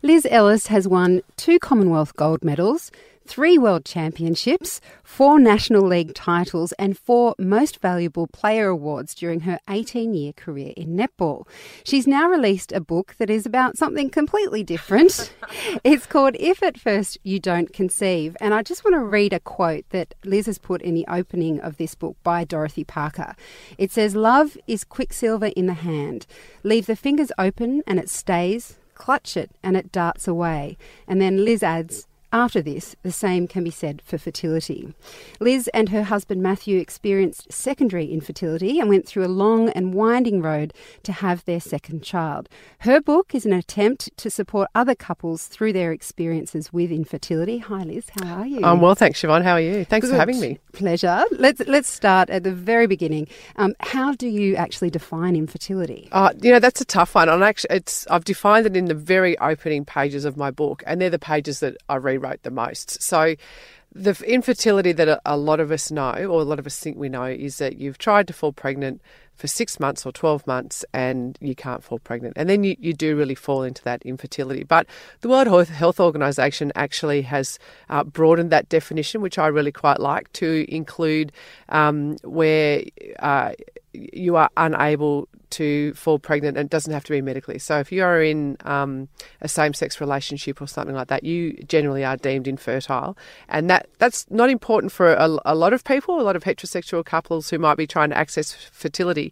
Liz Ellis has won two Commonwealth gold medals, three World Championships, four National League titles, and four Most Valuable Player awards during her 18 year career in netball. She's now released a book that is about something completely different. it's called If at First You Don't Conceive. And I just want to read a quote that Liz has put in the opening of this book by Dorothy Parker. It says, Love is quicksilver in the hand. Leave the fingers open and it stays clutch it and it darts away. And then Liz adds, after this, the same can be said for fertility. Liz and her husband Matthew experienced secondary infertility and went through a long and winding road to have their second child. Her book is an attempt to support other couples through their experiences with infertility. Hi, Liz. How are you? I'm well, thanks, Shevonne. How are you? Thanks Good. for having me. Pleasure. Let's let's start at the very beginning. Um, how do you actually define infertility? Uh, you know, that's a tough one. And actually, it's I've defined it in the very opening pages of my book, and they're the pages that I rewrote the most. So. The infertility that a lot of us know, or a lot of us think we know, is that you've tried to fall pregnant for six months or 12 months and you can't fall pregnant. And then you, you do really fall into that infertility. But the World Health Organization actually has uh, broadened that definition, which I really quite like, to include um, where uh, you are unable to fall pregnant and it doesn't have to be medically. So if you are in um, a same-sex relationship or something like that, you generally are deemed infertile, and that that's not important for a, a lot of people, a lot of heterosexual couples who might be trying to access fertility.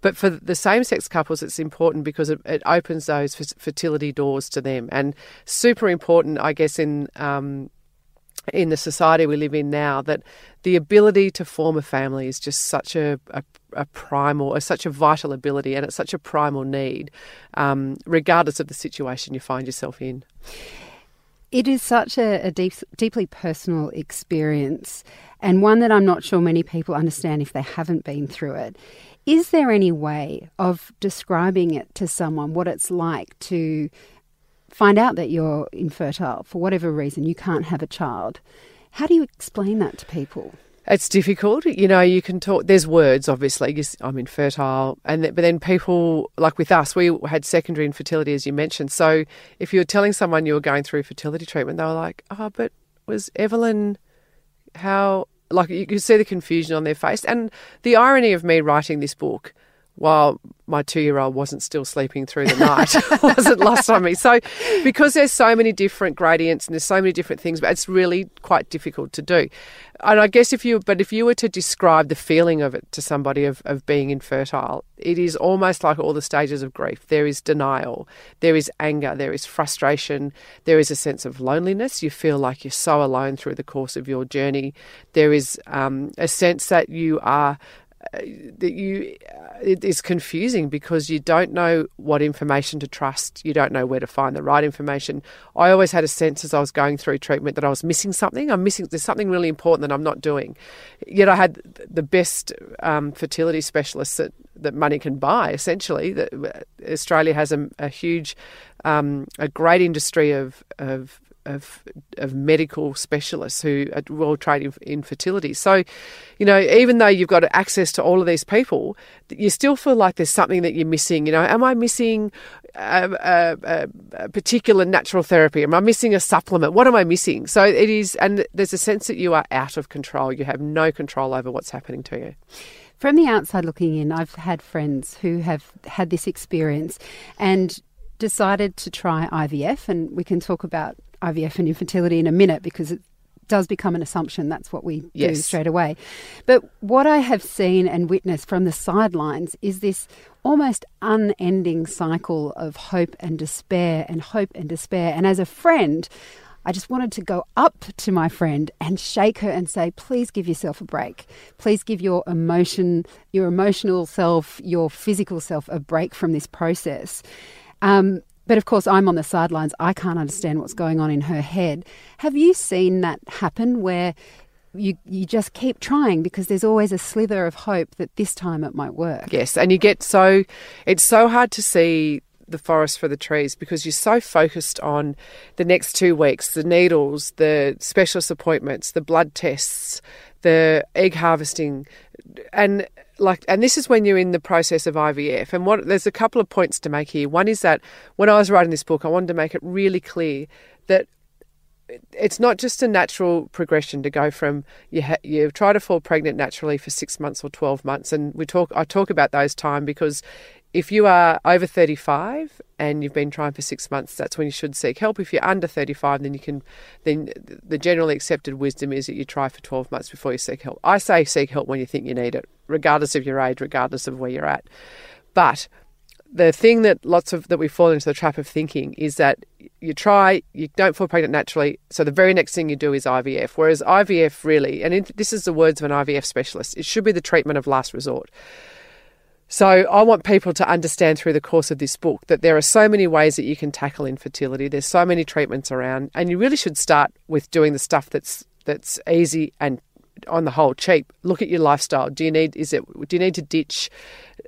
But for the same-sex couples, it's important because it, it opens those fertility doors to them, and super important, I guess, in um, in the society we live in now that the ability to form a family is just such a, a, a primal, such a vital ability, and it's such a primal need, um, regardless of the situation you find yourself in. It is such a, a deep, deeply personal experience, and one that I'm not sure many people understand if they haven't been through it. Is there any way of describing it to someone what it's like to find out that you're infertile for whatever reason, you can't have a child. How do you explain that to people? It's difficult. You know, you can talk, there's words, obviously. I'm infertile. and But then people, like with us, we had secondary infertility, as you mentioned. So if you were telling someone you were going through fertility treatment, they were like, oh, but was Evelyn, how, like you could see the confusion on their face. And the irony of me writing this book while my two year old wasn't still sleeping through the night, wasn't lost on me. So, because there's so many different gradients and there's so many different things, but it's really quite difficult to do. And I guess if you, but if you were to describe the feeling of it to somebody of, of being infertile, it is almost like all the stages of grief. There is denial, there is anger, there is frustration, there is a sense of loneliness. You feel like you're so alone through the course of your journey. There is um, a sense that you are that you uh, it is confusing because you don't know what information to trust. You don't know where to find the right information. I always had a sense as I was going through treatment that I was missing something. I'm missing. There's something really important that I'm not doing. Yet I had the best um, fertility specialists that that money can buy. Essentially, that uh, Australia has a, a huge, um, a great industry of of of, of medical specialists who are well trained in, fertility. So, you know, even though you've got access to all of these people, you still feel like there's something that you're missing. You know, am I missing a, a, a, particular natural therapy? Am I missing a supplement? What am I missing? So it is, and there's a sense that you are out of control. You have no control over what's happening to you. From the outside looking in, I've had friends who have had this experience and decided to try IVF, and we can talk about IVF and infertility in a minute because it does become an assumption. That's what we yes. do straight away. But what I have seen and witnessed from the sidelines is this almost unending cycle of hope and despair and hope and despair. And as a friend, I just wanted to go up to my friend and shake her and say, please give yourself a break. Please give your emotion, your emotional self, your physical self a break from this process. Um, But of course, I'm on the sidelines. I can't understand what's going on in her head. Have you seen that happen where you you just keep trying because there's always a slither of hope that this time it might work. Yes, and you get so it's so hard to see the forest for the trees because you're so focused on the next two weeks, the needles, the specialist appointments, the blood tests, the egg harvesting, and like and this is when you're in the process of IVF. And what there's a couple of points to make here. One is that when I was writing this book, I wanted to make it really clear that it's not just a natural progression to go from you ha- you try to fall pregnant naturally for six months or twelve months, and we talk. I talk about those time because if you are over thirty five and you've been trying for six months, that's when you should seek help. If you're under thirty five, then you can. Then the generally accepted wisdom is that you try for twelve months before you seek help. I say seek help when you think you need it, regardless of your age, regardless of where you're at. But the thing that lots of that we fall into the trap of thinking is that you try, you don't fall pregnant naturally, so the very next thing you do is IVF. Whereas IVF really, and this is the words of an IVF specialist, it should be the treatment of last resort. So I want people to understand through the course of this book that there are so many ways that you can tackle infertility. There's so many treatments around, and you really should start with doing the stuff that's that's easy and on the whole cheap. Look at your lifestyle. Do you need is it do you need to ditch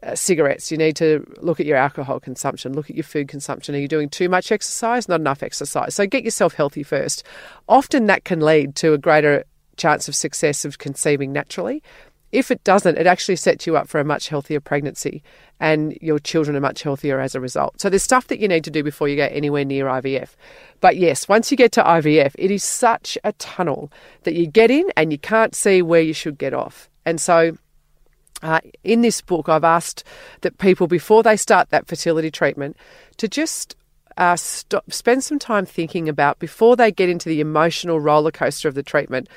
uh, cigarettes? You need to look at your alcohol consumption. Look at your food consumption. Are you doing too much exercise? Not enough exercise. So get yourself healthy first. Often that can lead to a greater chance of success of conceiving naturally. If it doesn't, it actually sets you up for a much healthier pregnancy and your children are much healthier as a result. So there's stuff that you need to do before you get anywhere near IVF. But yes, once you get to IVF, it is such a tunnel that you get in and you can't see where you should get off. And so uh, in this book, I've asked that people, before they start that fertility treatment, to just uh, stop, spend some time thinking about before they get into the emotional roller coaster of the treatment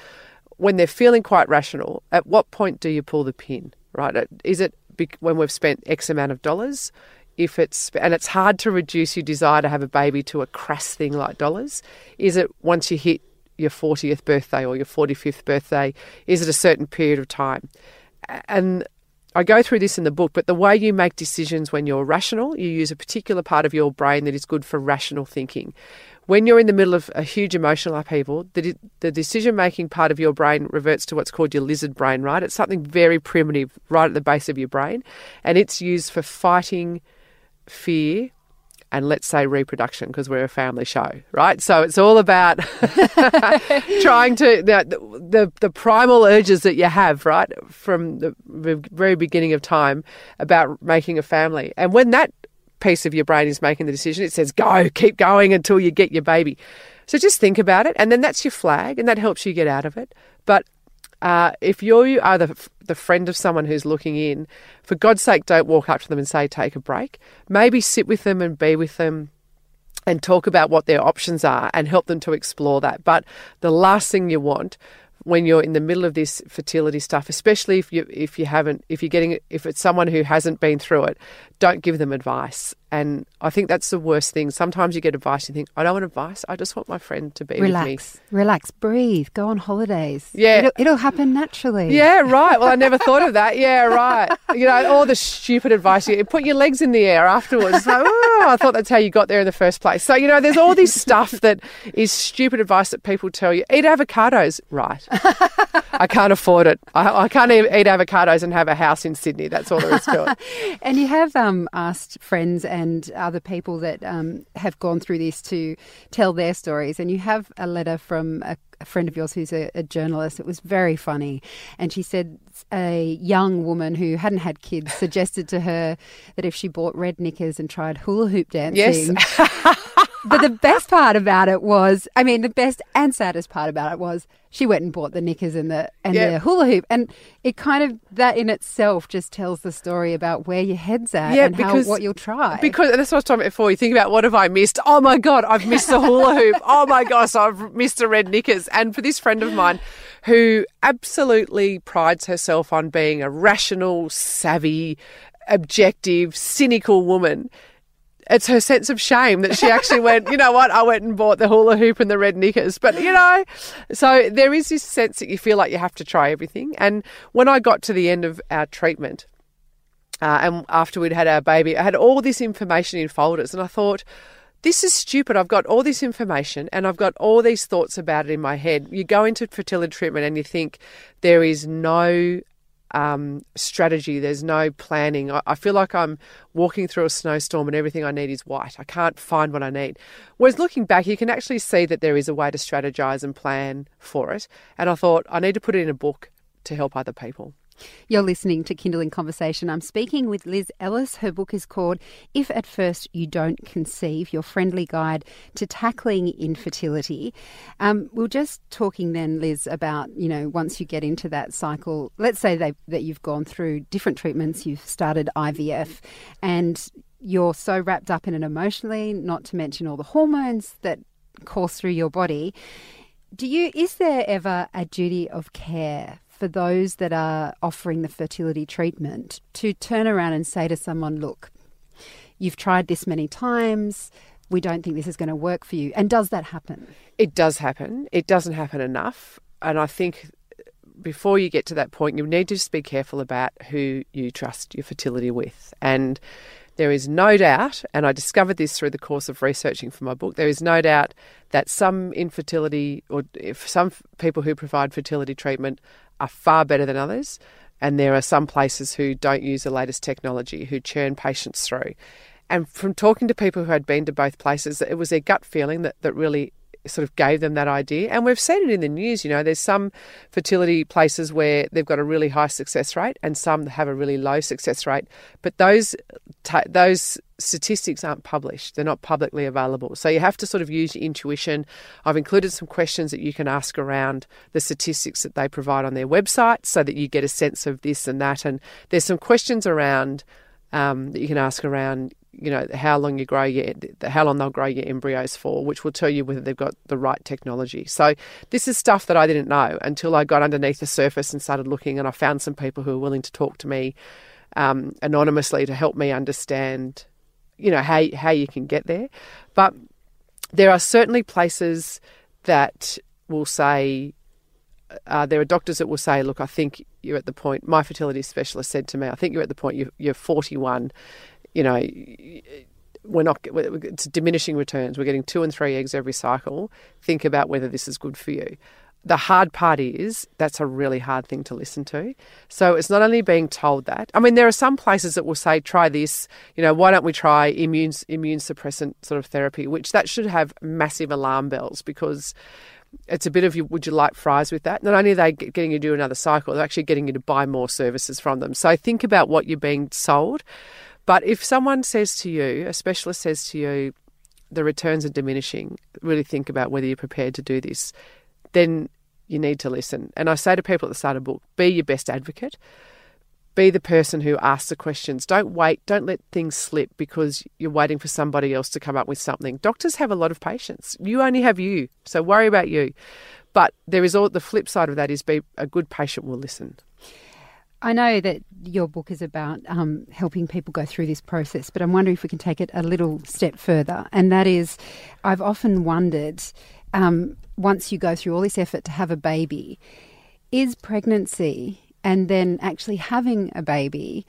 when they're feeling quite rational, at what point do you pull the pin? Right? Uh, is it when we've spent X amount of dollars? If it's and it's hard to reduce your desire to have a baby to a crass thing like dollars. Is it once you hit your 40th birthday or your 45th birthday? Is it a certain period of time? And I go through this in the book, but the way you make decisions when you're rational, you use a particular part of your brain that is good for rational thinking when you're in the middle of a huge emotional upheaval, the, the decision making part of your brain reverts to what's called your lizard brain, right? It's something very primitive right at the base of your brain, and it's used for fighting fear and let's say reproduction because we're a family show, right? So it's all about trying to the, the, the primal urges that you have, right, from the very beginning of time about making a family, and when that piece of your brain is making the decision. It says, go, keep going until you get your baby. So just think about it, and then that's your flag, and that helps you get out of it. But uh, if you are the, the friend of someone who's looking in, for God's sake, don't walk up to them and say, take a break. Maybe sit with them and be with them and talk about what their options are and help them to explore that. But the last thing you want when you're in the middle of this fertility stuff, especially if you if you haven't if you're getting if it's someone who hasn't been through it, don't give them advice. And I think that's the worst thing. Sometimes you get advice, you think, I don't want advice. I just want my friend to be relax, with me. Relax, breathe, go on holidays. Yeah. It'll, it'll, happen naturally. Yeah, right. Well, I never thought of that. Yeah, right. You know, all the stupid advice. You put your legs in the air afterwards. Like, oh, I thought that's how you got there in the first place. So, you know, there's all this stuff that is stupid advice that people tell you. Eat avocados. Right. I can't afford it. I, I, can't eat avocados and have a house in Sydney. That's all there is to it. and you have um, asked friends and and other people that um, have gone through this to tell their stories. And you have a letter from a, a friend of yours who's a, a, journalist. It was very funny. And she said a young woman who hadn't had kids suggested to her that if she bought red knickers and tried hula hoop dancing. Yes. but the best part about it was, I mean, the best and saddest part about it was she went and bought the knickers and the and the hula hoop, and it kind of that in itself just tells the story about where your head's at and because, how what you'll try. Because that's what I was talking about before. You think about what have I missed? Oh my god, I've missed the hula hoop. Oh my gosh, I've missed the red knickers. And for this friend of mine who absolutely prides herself on being a rational, savvy, objective, cynical woman it's her sense of shame that she actually went, you know what, I went and bought the hula hoop and the red knickers. But, you know, so there is this sense that you feel like you have to try everything. And when I got to the end of our treatment, uh, and after we'd had our baby, I had all this information in folders, and I thought, this is stupid. I've got all this information and I've got all these thoughts about it in my head. You go into fertility treatment and you think there is no um, strategy, there's no planning. I, I, feel like I'm walking through a snowstorm and everything I need is white. I can't find what I need. Whereas looking back, you can actually see that there is a way to strategize and plan for it. And I thought, I need to put it in a book to help other people. You're listening to Kinderling Conversation. I'm speaking with Liz Ellis. Her book is called If at First You Don't Conceive Your Friendly Guide to Tackling Infertility. Um, we are just talking then, Liz, about, you know, once you get into that cycle, let's say that you've gone through different treatments, you've started IVF, and you're so wrapped up in it emotionally, not to mention all the hormones that course through your body. Do you is there ever a duty of care for those that are offering the fertility treatment to turn around and say to someone, look, you've tried this many times. We don't think this is going to work for you. And does that happen? It does happen. It doesn't happen enough. And I think before you get to that point, you need to just be careful about who you trust your fertility with. And there is no doubt, and I discovered this through the course of researching for my book, there is no doubt that some infertility or some people who provide fertility treatment are far better than others. And there are some places who don't use the latest technology, who churn patients through. And from talking to people who had been to both places, it was their gut feeling that, that really sort of gave them that idea. And we've seen it in the news, you know, there's some fertility places where they've got a really high success rate and some have a really low success rate. But those those statistics aren't published. They're not publicly available. So you have to sort of use your intuition. I've included some questions that you can ask around the statistics that they provide on their website so that you get a sense of this and that. And there's some questions around um, that you can ask around you know how long you grow your how long they'll grow your embryos for, which will tell you whether they've got the right technology. So this is stuff that I didn't know until I got underneath the surface and started looking, and I found some people who were willing to talk to me um, anonymously to help me understand, you know, how how you can get there. But there are certainly places that will say. Uh, there are doctors that will say, "Look, I think you're at the point." My fertility specialist said to me, "I think you're at the point. You're, you're 41 you know, we're not it's diminishing returns. We're getting two and three eggs every cycle. Think about whether this is good for you. The hard part is that's a really hard thing to listen to. So it's not only being told that. I mean, there are some places that will say, "Try this." You know, why don't we try immune immune suppressant sort of therapy? Which that should have massive alarm bells because it's a bit of would you like fries with that not only are they getting you to do another cycle they're actually getting you to buy more services from them so think about what you're being sold but if someone says to you, a specialist says to you, the returns are diminishing, really think about whether you're prepared to do this, then you need to listen. And I say to people at the start of the book, be your best advocate. Be the person who asks the questions. Don't wait. Don't let things slip because you're waiting for somebody else to come up with something. Doctors have a lot of patients. You only have you, so worry about you. But there is all the flip side of that is be a good patient will listen. I know that your book is about um, helping people go through this process, but I'm wondering if we can take it a little step further. And that is, I've often wondered um, once you go through all this effort to have a baby, is pregnancy and then actually having a baby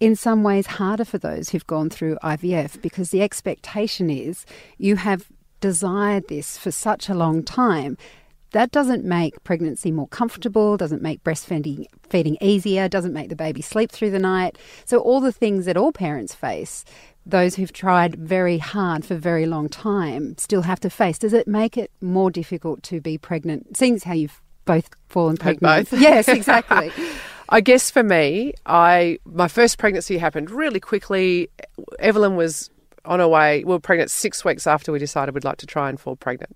in some ways harder for those who've gone through IVF because the expectation is you have desired this for such a long time that doesn't make pregnancy more comfortable, doesn't make breastfeeding feeding easier, doesn't make the baby sleep through the night. So, all the things that all parents face, those who've tried very hard for a very long time still have to face. Does it make it more difficult to be pregnant, seeing how you've both fallen pregnant? Both. Yes, exactly. I guess for me, I my first pregnancy happened really quickly. Evelyn was on her way. We were pregnant six weeks after we decided we'd like to try and fall pregnant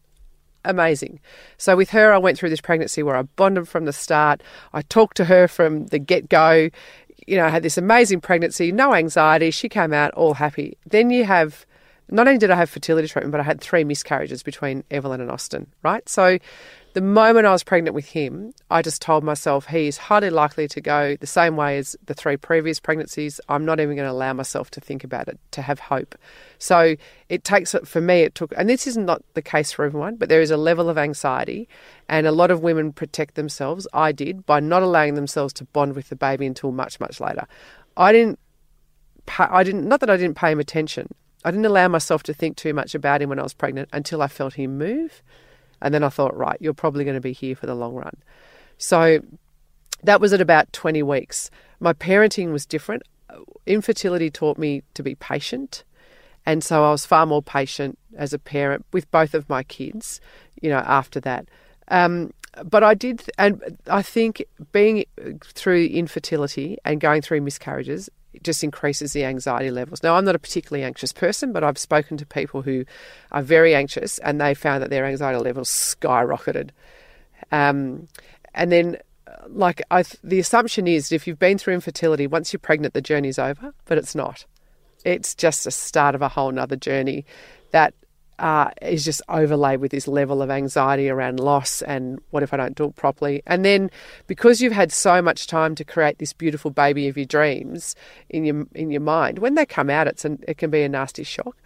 amazing. So with her, I went through this pregnancy where I bonded from the start. I talked to her from the get go. You know, I had this amazing pregnancy, no anxiety. She came out all happy. Then you have, not only did I have fertility treatment, but I had three miscarriages between Evelyn and Austin, right? So the moment I was pregnant with him, I just told myself he is highly likely to go the same way as the three previous pregnancies. I'm not even going to allow myself to think about it, to have hope. So it takes, for me, it took, and this is not the case for everyone, but there is a level of anxiety, and a lot of women protect themselves. I did by not allowing themselves to bond with the baby until much, much later. I didn't, I didn't, not that I didn't pay him attention. I didn't allow myself to think too much about him when I was pregnant until I felt him move. And then I thought, right, you're probably going to be here for the long run. So that was at about 20 weeks. My parenting was different. Infertility taught me to be patient. And so I was far more patient as a parent with both of my kids, you know, after that. Um, but I did, and I think being through infertility and going through miscarriages just increases the anxiety levels. Now, I'm not a particularly anxious person, but I've spoken to people who are very anxious and they found that their anxiety levels skyrocketed. Um, and then, like, I, the assumption is if you've been through infertility, once you're pregnant, the journey's over, but it's not. It's just the start of a whole nother journey that uh, is just overlaid with this level of anxiety around loss and what if I don't do it properly. And then because you've had so much time to create this beautiful baby of your dreams in your in your mind, when they come out, it's an, it can be a nasty shock.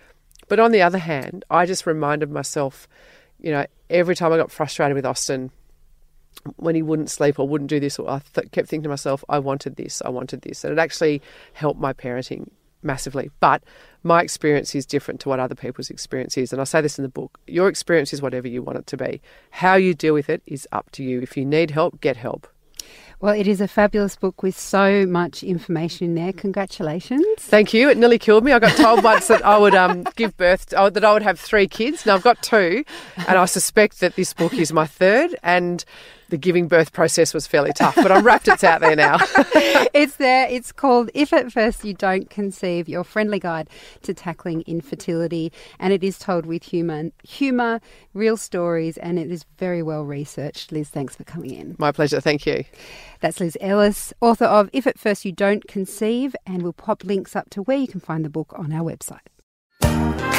But on the other hand, I just reminded myself, you know, every time I got frustrated with Austin, when he wouldn't sleep or wouldn't do this, or I th- kept thinking to myself, I wanted this, I wanted this, and it actually helped my parenting massively. But my experience is different to what other people's experience is. And I say this in the book your experience is whatever you want it to be. How you deal with it is up to you. If you need help, get help. Well, it is a fabulous book with so much information in there. Congratulations. Thank you. It nearly killed me. I got told once that I would um, give birth, to, oh, that I would have three kids. Now I've got two, and I suspect that this book is my third. And the giving birth process was fairly tough, but I'm rapt it's out there now. it's there. It's called If at First You Don't Conceive, your friendly guide to tackling infertility. And it is told with humour, humour, real stories, and it is very well researched. Liz, thanks for coming in. My pleasure. Thank you. That's Liz Ellis, author of If at First You Don't Conceive, and we'll pop links up to where you can find the book on our website.